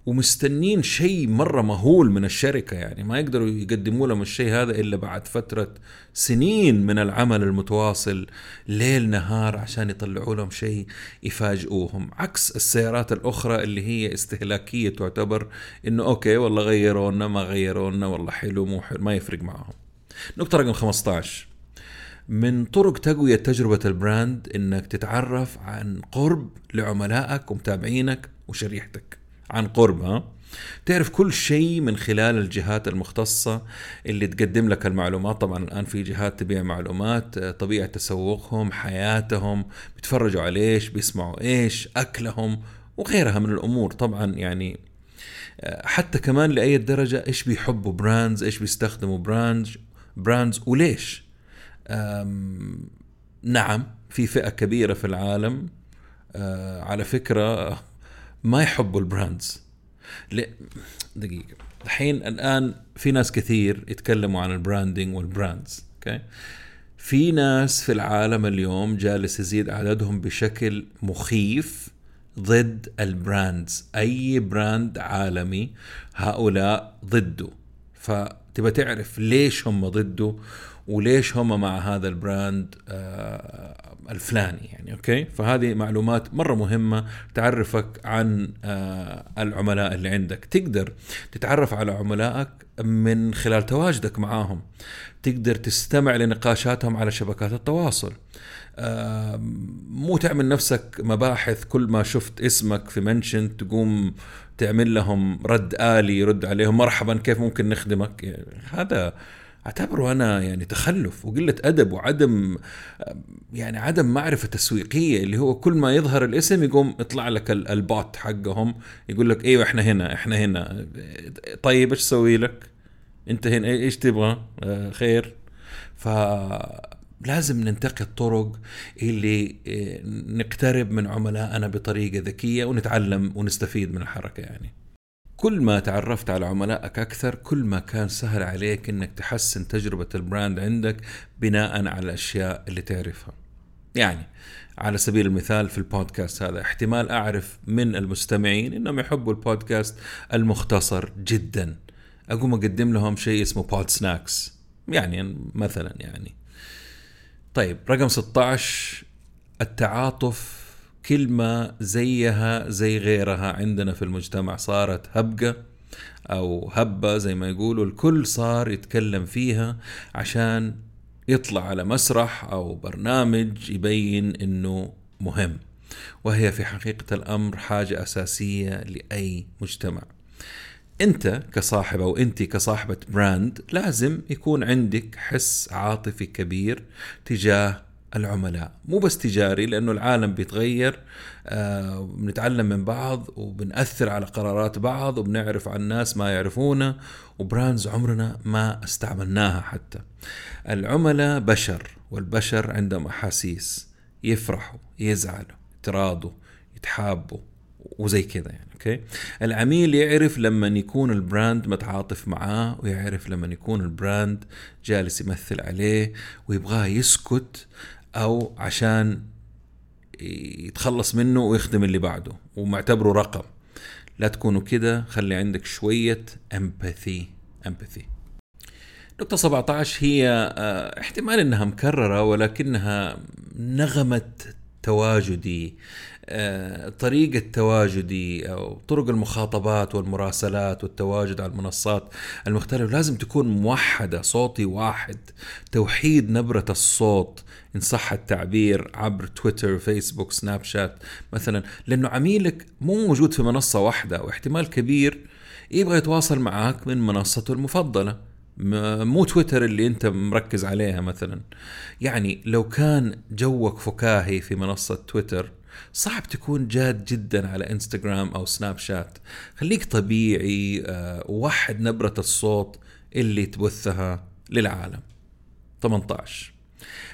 ومستنين شيء مرة مهول من الشركة يعني. ما يقدروا يقدموا لهم الشيء هذا إلا بعد فترة سنين من العمل المتواصل ليل نهار عشان يطلعوا لهم شيء يفاجئوهم. عكس السيارات الأخرى اللي هي استهلاكية تعتبر إنه okay والله غيرونا ما غيرونا والله حلو مو حلو ما يفرق معهم نقطة رقم 15 من طرق تقوية تجربة ال brand إنك تتعرف عن قرب لعملائك ومتابعينك وشريحتك. عن قرب ها؟ تعرف كل شيء من خلال الجهات المختصة اللي تقدم لك المعلومات. طبعا الآن في جهات تبيع معلومات طبيعة تسوقهم حياتهم بيتفرجوا على إيش بيسمعوا إيش أكلهم وغيرها من الأمور. طبعا يعني حتى كمان لأي درجة إيش بيحبوا brands إيش بيستخدموا brands brands وليش. نعم في فئة كبيرة في العالم آه، على فكرة ما يحبوا ال brands. دقيقة. الحين الآن في ناس كثير يتكلموا عن ال branding وال brands okay في ناس في العالم اليوم جالس يزيد عددهم بشكل مخيف ضد ال brands. أي brand عالمي هؤلاء ضده. فتبى تعرف ليش هم ضده وليش هم مع هذا ال brand آه الفلاني يعني okay؟ فهذه معلومات مرة مهمة تعرفك عن آه العملاء اللي عندك. تقدر تتعرف على عملائك من خلال تواجدك معاهم. تقدر تستمع لنقاشاتهم على شبكات التواصل. آه مو تعمل نفسك مباحث كل ما شفت اسمك في منشن تقوم تعمل لهم رد آلي يرد عليهم مرحبا كيف ممكن نخدمك؟ يعني هذا أعتبره أنا يعني تخلف وقلة أدب وعدم يعني عدم معرفة تسويقية اللي هو كل ما يظهر الاسم يقوم يطلع لك البوت حقهم يقول لك إيوه إحنا هنا إحنا هنا طيب إيش أسوي لك؟ أنت هنا إيش تبغى؟ آه، خير ف لازم ننتقي الطرق اللي آه، نقترب من عملائنا بطريقة ذكية ونتعلم ونستفيد من الحركة يعني. كل ما تعرفت على عملائك أكثر كل ما كان سهل عليك أنك تحسن تجربة البراند عندك بناء على الأشياء اللي تعرفها. يعني على سبيل المثال في البودكاست هذا احتمال أعرف من المستمعين أنهم يحبوا البودكاست المختصر جدا. أقوم أقدم لهم شيء اسمه بود سناكس يعني مثلا يعني. طيب رقم 16 التعاطف كلمة زيها زي غيرها عندنا في المجتمع صارت هبقة أو هبة زي ما يقولوا الكل صار يتكلم فيها عشان يطلع على مسرح أو برنامج يبين إنه مهم. وهي في حقيقة الأمر حاجة أساسية لأي مجتمع. أنت كصاحب أو انت كصاحبة brand لازم يكون عندك حس عاطفي كبير تجاه العملاء. مو بس تجاري لأنه العالم بيتغير آه بنتعلم من بعض وبنأثر على قرارات بعض وبنعرف عن ناس ما يعرفونا و brands عمرنا ما استعملناها حتى. العملاء بشر والبشر عندهم أحاسيس يفرحوا يزعلوا يتراضوا يتحابوا وزي كذا يعني okay؟ العميل يعرف لما يكون ال brand متعاطف معاه ويعرف لما يكون ال brand جالس يمثل عليه ويبغاه يسكت أو عشان يتخلص منه ويخدم اللي بعده ومعتبره رقم. لا تكونوا كده خلي عندك شوية empathy empathy نقطة 17 هي آه، احتمال إنها مكررة ولكنها نغمة تواجدي آه، طريقة تواجدي أو طرق المخاطبات والمراسلات والتواجد على المنصات المختلفة. لازم تكون موحدة صوتي واحد توحيد نبرة الصوت. إن صح التعبير عبر تويتر فيسبوك سناب شات. مثلا لأنه عميلك مو موجود في منصة واحدة واحتمال كبير يبغى يتواصل معك من منصته المفضلة. مو تويتر اللي أنت مركز عليها مثلا. يعني لو كان joke فكاهي في منصة تويتر صعب تكون جاد جدا على إنستغرام أو سناب شات. خليك طبيعي آه، ووحد نبرة الصوت اللي تبثها للعالم. 18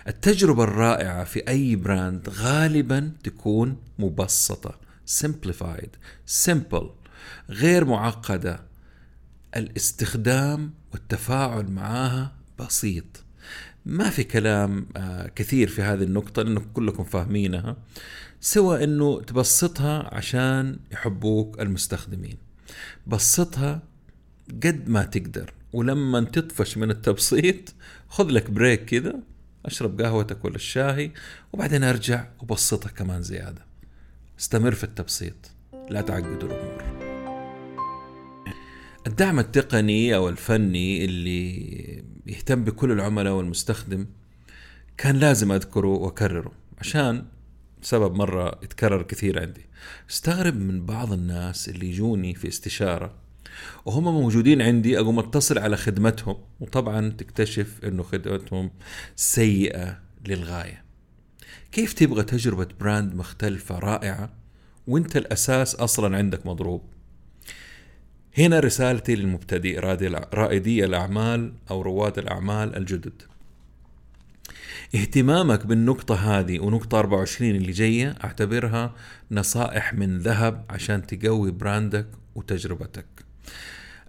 التجربة الرائعة في أي brand غالبا تكون مبسطة simplified simple غير معقدة. الاستخدام والتفاعل معاها بسيط. ما في كلام آه، كثير في هذه النقطة لأنكم كلكم فاهمينها سوى أنه تبسطها عشان يحبوك المستخدمين. بسطها قد ما تقدر ولما تطفش من التبسيط خذ لك بريك كذا أشرب قهوتك ولا الشاهي وبعدين أرجع وبسطها كمان زيادة. استمر في التبسيط لا تعقدوا الأمور. الدعم التقني أو الفني اللي يهتم بكل العملاء والمستخدم كان لازم أذكره وأكرره عشان سبب مرة يتكرر كثير عندي. استغرب من بعض الناس اللي يجوني في استشارة وهم موجودين عندي أقوم أتصل على خدمتهم وطبعا تكتشف أنه خدمتهم سيئة للغاية. كيف تبغى تجربة براند مختلفة رائعة وإنت الأساس أصلا عندك مضروب؟ هنا رسالتي للمبتدئ رائدي الأعمال أو رواد الأعمال الجدد. اهتمامك بالنقطة هذه ونقطة 24 اللي جاية أعتبرها نصائح من ذهب عشان تقوي براندك وتجربتك.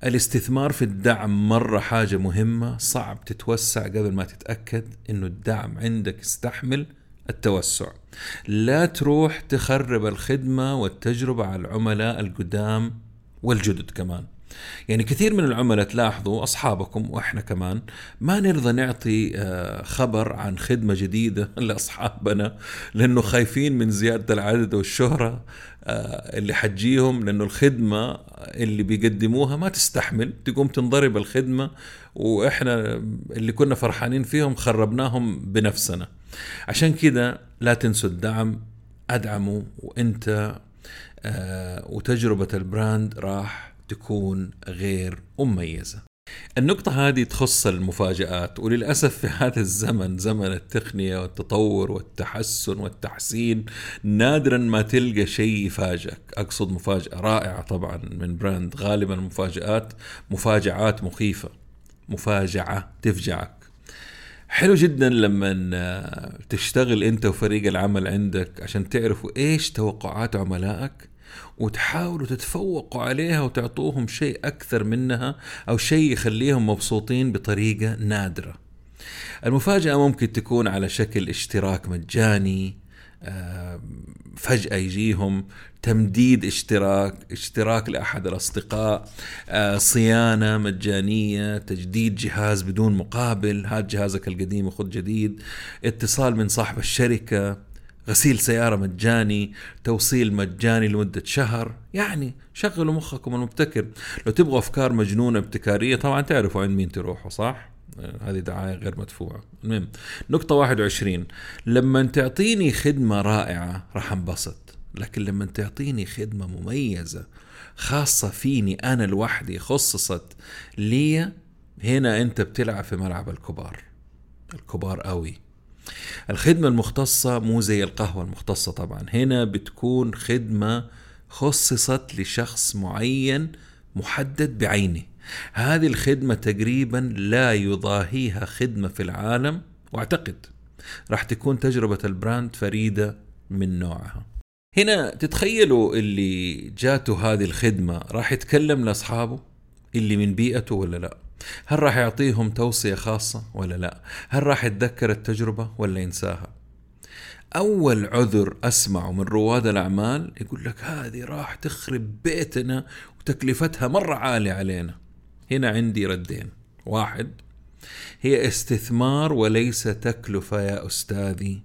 الاستثمار في الدعم مرة حاجة مهمة صعب تتوسع قبل ما تتأكد إنه الدعم عندك يستحمل التوسع. لا تروح تخرب الخدمة والتجربة على العملاء القدام والجدد كمان. يعني كثير من العملاء تلاحظوا أصحابكم وإحنا كمان ما نرضى نعطي آه، خبر عن خدمة جديدة لأصحابنا لأنه خايفين من زيادة العدد والشهرة آه، اللي حتجيهم لأنه الخدمة اللي بيقدموها ما تستحمل تقوم تنضرب الخدمة وإحنا اللي كنا فرحانين فيهم خربناهم بنفسنا. عشان كده لا تنسوا الدعم أدعموا وإنت آه، وتجربة ال brand راح تكون غير مميزة. النقطة هذه تخص المفاجآت وللأسف في هذا الزمن زمن التقنية والتطور والتحسن والتحسين نادرا ما تلقى شيء يفاجئك. أقصد مفاجأة رائعة طبعا من brand غالبا المفاجآت مفاجآت مخيفة. مفاجأة تفجعك. حلو جدا لما تشتغل أنت وفريق العمل عندك عشان تعرفوا إيش توقعات عملائك وتحاولوا تتفوقوا عليها وتعطوهم شيء أكثر منها أو شيء يخليهم مبسوطين بطريقة نادرة. المفاجأة ممكن تكون على شكل اشتراك مجاني فجأة يجيهم تمديد اشتراك اشتراك لأحد الأصدقاء آه، صيانة مجانية تجديد جهاز بدون مقابل هات جهازك القديم وخذ جديد اتصال من صاحب الشركة. غسيل سيارة مجاني توصيل مجاني لمدة شهر. يعني شغلوا مخكم المبتكر. لو تبغوا أفكار مجنونة ابتكارية طبعا تعرفوا عند مين تروحوا صح؟ هذه دعاية غير مدفوعة. المهم نقطة 21 لما تعطيني خدمة رائعة راح انبسط لكن لما تعطيني خدمة مميزة خاصة فيني أنا لوحدي خصصت لي هنا أنت بتلعب في ملعب الكبار. الكبار قوي الخدمة المختصة مو زي القهوة المختصة طبعا. هنا بتكون خدمة خصصت لشخص معين محدد بعينه. هذه الخدمة تقريبا لا يضاهيها خدمة في العالم واعتقد راح تكون تجربة البراند فريدة من نوعها. هنا تتخيلوا اللي جاته هذه الخدمة راح يتكلم لأصحابه اللي من بيئته ولا لا. هل راح يعطيهم توصية خاصة ولا لا؟ هل راح يتذكر التجربة ولا ينساها؟ أول عذر أسمعه من رواد الأعمال يقول لك هذه راح تخرب بيتنا وتكلفتها مرة عالية علينا. هنا عندي ردين. واحد هي استثمار وليس تكلفة يا أستاذي.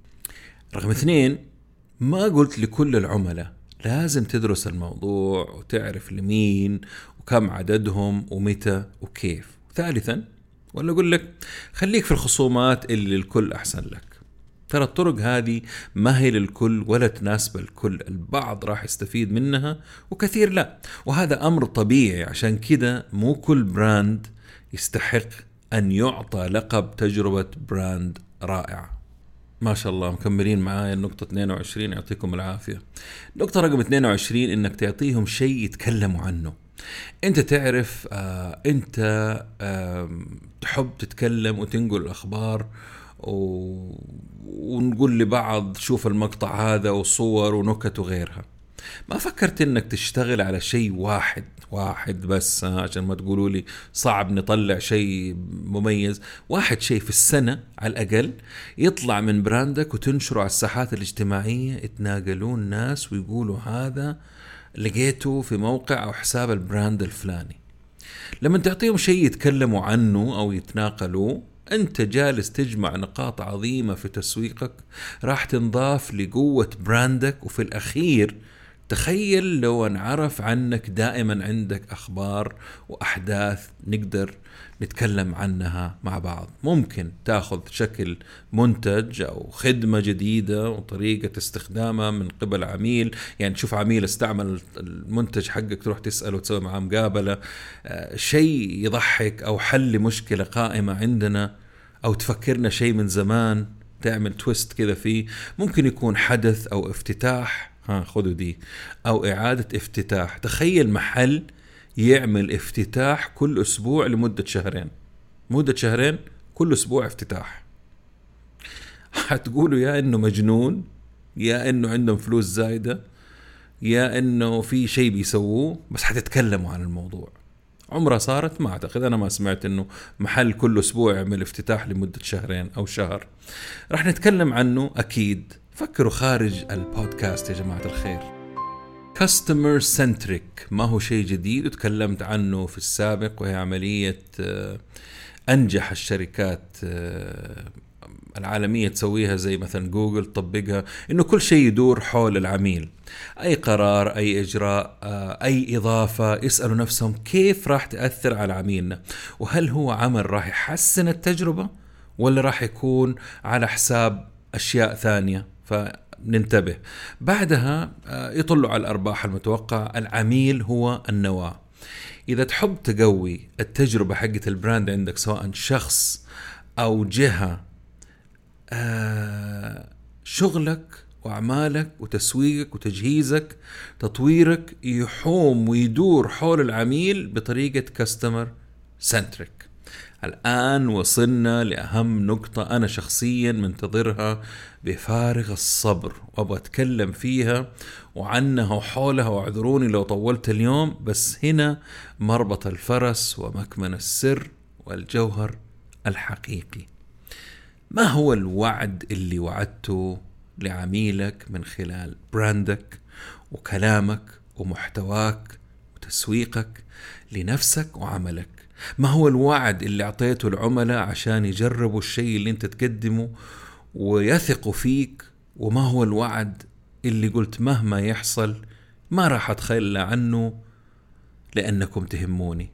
رقم اثنين ما قلت لكل العملاء لازم تدرس الموضوع وتعرف لمين وكم عددهم ومتى وكيف. ثالثا ولا أقول لك خليك في الخصومات اللي الكل أحسن لك. ترى الطرق هذه ما هي للكل ولا تناسب الكل البعض راح يستفيد منها وكثير لا. وهذا أمر طبيعي عشان كده مو كل brand يستحق أن يعطى لقب تجربة brand رائعة ما شاء الله مكملين معايا النقطة 22 يعطيكم العافية. النقطة رقم 22 إنك تعطيهم شيء يتكلموا عنه. انت تعرف آه انت آه تحب تتكلم وتنقل الأخبار و... ونقول لبعض شوف المقطع هذا وصور ونكت وغيرها. ما فكرت إنك تشتغل على شيء واحد واحد بس عشان ما تقولوا لي صعب نطلع شيء مميز. واحد شيء في السنة على الأقل يطلع من brand ك وتنشره على الساحات الاجتماعية يتناقلون ناس ويقولوا هذا لقيته في موقع أو حساب ال brand الفلاني. لما تعطيهم شيء يتكلموا عنه أو يتناقلوا أنت جالس تجمع نقاط عظيمة في تسويقك راح تنضاف لقوة براندك وفي الأخير تخيل لو انعرف عنك دائما عندك أخبار وأحداث نقدر نتكلم عنها مع بعض. ممكن تأخذ شكل منتج أو خدمة جديدة وطريقة استخدامها من قبل عميل. يعني تشوف عميل استعمل المنتج حقك تروح تسأله وتسوي معاه مقابلة. آه، شيء يضحك أو حل لمشكله قائمة عندنا أو تفكرنا شيء من زمان تعمل تويست كذا فيه. ممكن يكون حدث أو افتتاح ها خذوا دي. أو إعادة افتتاح. تخيل محل يعمل افتتاح كل أسبوع لمدة شهرين. مدة شهرين كل أسبوع افتتاح. حتقولوا يا إنه مجنون يا إنه عندهم فلوس زايدة يا إنه في شيء بيسووه بس حتتكلموا عن الموضوع. عمرها صارت؟ ما أعتقد. أنا ما سمعت إنه محل كل أسبوع يعمل افتتاح لمدة شهرين أو شهر. راح نتكلم عنه أكيد. فكروا خارج ال box يا جماعة الخير. customer centric ما هو شيء جديد وتكلمت عنه في السابق وهي عملية آه، أنجح الشركات آه، العالمية تسويها زي مثلا جوجل تطبقها إنه كل شيء يدور حول العميل. أي قرار أي إجراء آه، أي إضافة يسألوا نفسهم كيف راح تأثر على عميلنا؟ وهل هو عمل راح يحسن التجربة ولا راح يكون على حساب أشياء ثانية؟ فننتبه. بعدها آه، يطلوا على الأرباح المتوقعة. العميل هو النواة. إذا تحب تقوي التجربة حقت البراند عندك سواء شخص أو جهة آه، شغلك وأعمالك وتسويقك وتجهيزك تطويرك يحوم ويدور حول العميل بطريقة كاستمر سنتريك الآن وصلنا لأهم نقطة أنا شخصيا منتظرها بفارغ الصبر وأبغى أتكلم فيها وعنها وحولها واعذروني لو طولت اليوم بس هنا مربط الفرس ومكمن السر والجوهر الحقيقي. ما هو الوعد اللي وعدته لعميلك من خلال براندك وكلامك ومحتواك وتسويقك لنفسك وعملك؟ ما هو الوعد اللي أعطيته العملاء عشان يجربوا الشيء اللي أنت تقدمه ويثقوا فيك؟ وما هو الوعد اللي قلت مهما يحصل ما راح أتخلى عنه لأنكم تهموني؟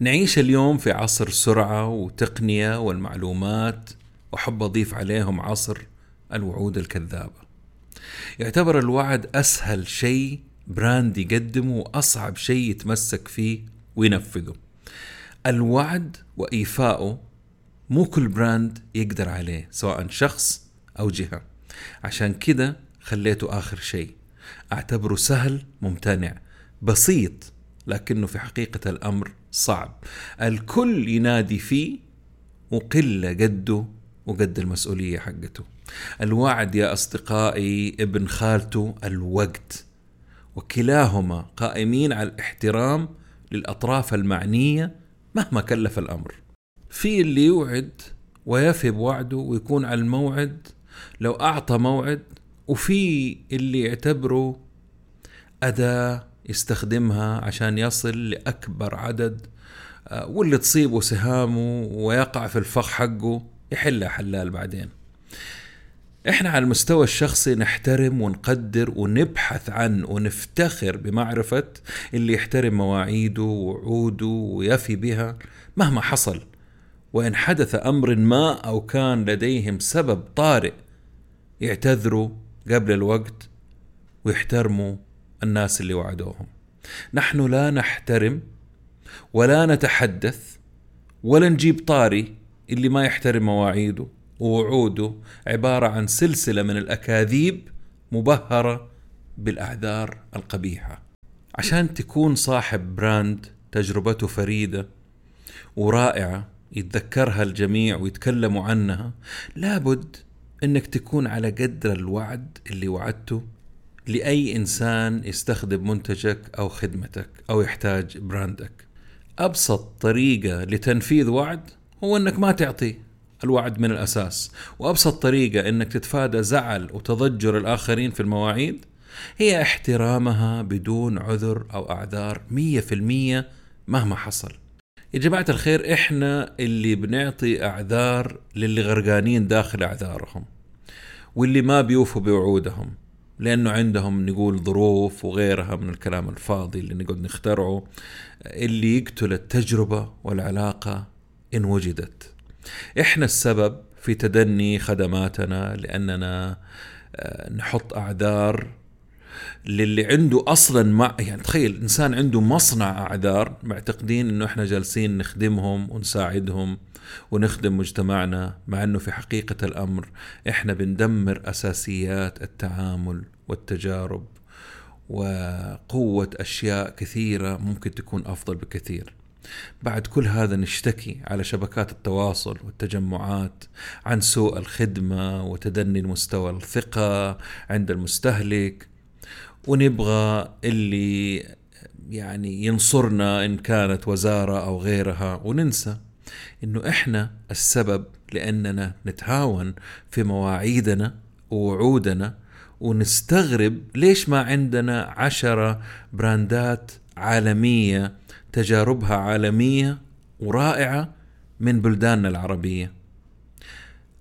نعيش اليوم في عصر سرعة وتقنية والمعلومات واحب أضيف عليهم عصر الوعود الكذابة. يعتبر الوعد أسهل شيء brand يقدمه وأصعب شيء يتمسك فيه وينفذه. الوعد وايفائه مو كل brand يقدر عليه سواء شخص أو جهة. عشان كده خليته آخر شيء. أعتبره سهل ممتنع بسيط لكنه في حقيقة الأمر صعب. الكل ينادي فيه وقلة قده وقد المسؤولية حقته. الوعد يا أصدقائي ابن خالته الوقت وكلاهما قائمين على الاحترام للأطراف المعنية مهما كلف الأمر. في اللي يوعد ويفي بوعده ويكون على الموعد لو أعطى موعد وفي اللي يعتبره أداة يستخدمها عشان يصل لأكبر عدد آه، واللي تصيبه سهامه ويقع في الفخ حقه يحلها حلال بعدين. إحنا على المستوى الشخصي نحترم ونقدر ونبحث عن ونفتخر بمعرفة اللي يحترم مواعيده ووعوده ويفي بها مهما حصل. وإن حدث أمر ما أو كان لديهم سبب طارئ يعتذروا قبل الوقت ويحترموا الناس اللي وعدوهم. نحن لا نحترم ولا نتحدث ولا نجيب طاري اللي ما يحترم مواعيده. ووعوده عبارة عن سلسلة من الأكاذيب مبهرة بالأعذار القبيحة. عشان تكون صاحب براند تجربته فريدة ورائعة يتذكرها الجميع ويتكلموا عنها لابد إنك تكون على قدر الوعد اللي وعدته لأي إنسان يستخدم منتجك أو خدمتك أو يحتاج براندك. أبسط طريقة لتنفيذ وعد هو إنك ما تعطي الوعد من الأساس. وأبسط طريقة إنك تتفادى زعل وتضجر الآخرين في المواعيد هي احترامها بدون عذر أو أعذار 100% مهما حصل. يا جماعة الخير إحنا اللي بنعطي أعذار للي غرقانين داخل أعذارهم واللي ما بيوفوا بوعودهم لأنه عندهم نقول ظروف وغيرها من الكلام الفاضي اللي نقعد نخترعه اللي يقتل التجربة والعلاقة إن وجدت. إحنا السبب في تدني خدماتنا لأننا آه، نحط أعذار للي عنده أصلا مع يعني تخيل إنسان عنده مصنع أعذار معتقدين إنه إحنا جالسين نخدمهم ونساعدهم ونخدم مجتمعنا مع إنه في حقيقة الأمر إحنا بندمر أساسيات التعامل والتجارب وقوة أشياء كثيرة ممكن تكون أفضل بكثير. بعد كل هذا نشتكي على شبكات التواصل والتجمعات عن سوء الخدمة وتدني مستوى الثقة عند المستهلك ونبغى اللي يعني ينصرنا إن كانت وزارة أو غيرها. وننسى إنه إحنا السبب لأننا نتهاون في مواعيدنا ووعودنا ونستغرب ليش ما عندنا عشرة براندات عالمية تجاربها عالمية ورائعة من بلداننا العربية.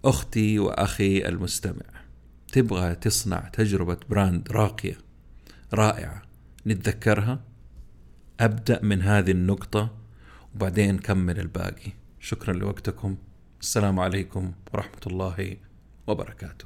أختي وأخي المستمع تبغى تصنع تجربة براند راقية رائعة نتذكرها؟ أبدأ من هذه النقطة وبعدين نكمل الباقي. شكرا لوقتكم. السلام عليكم ورحمة الله وبركاته.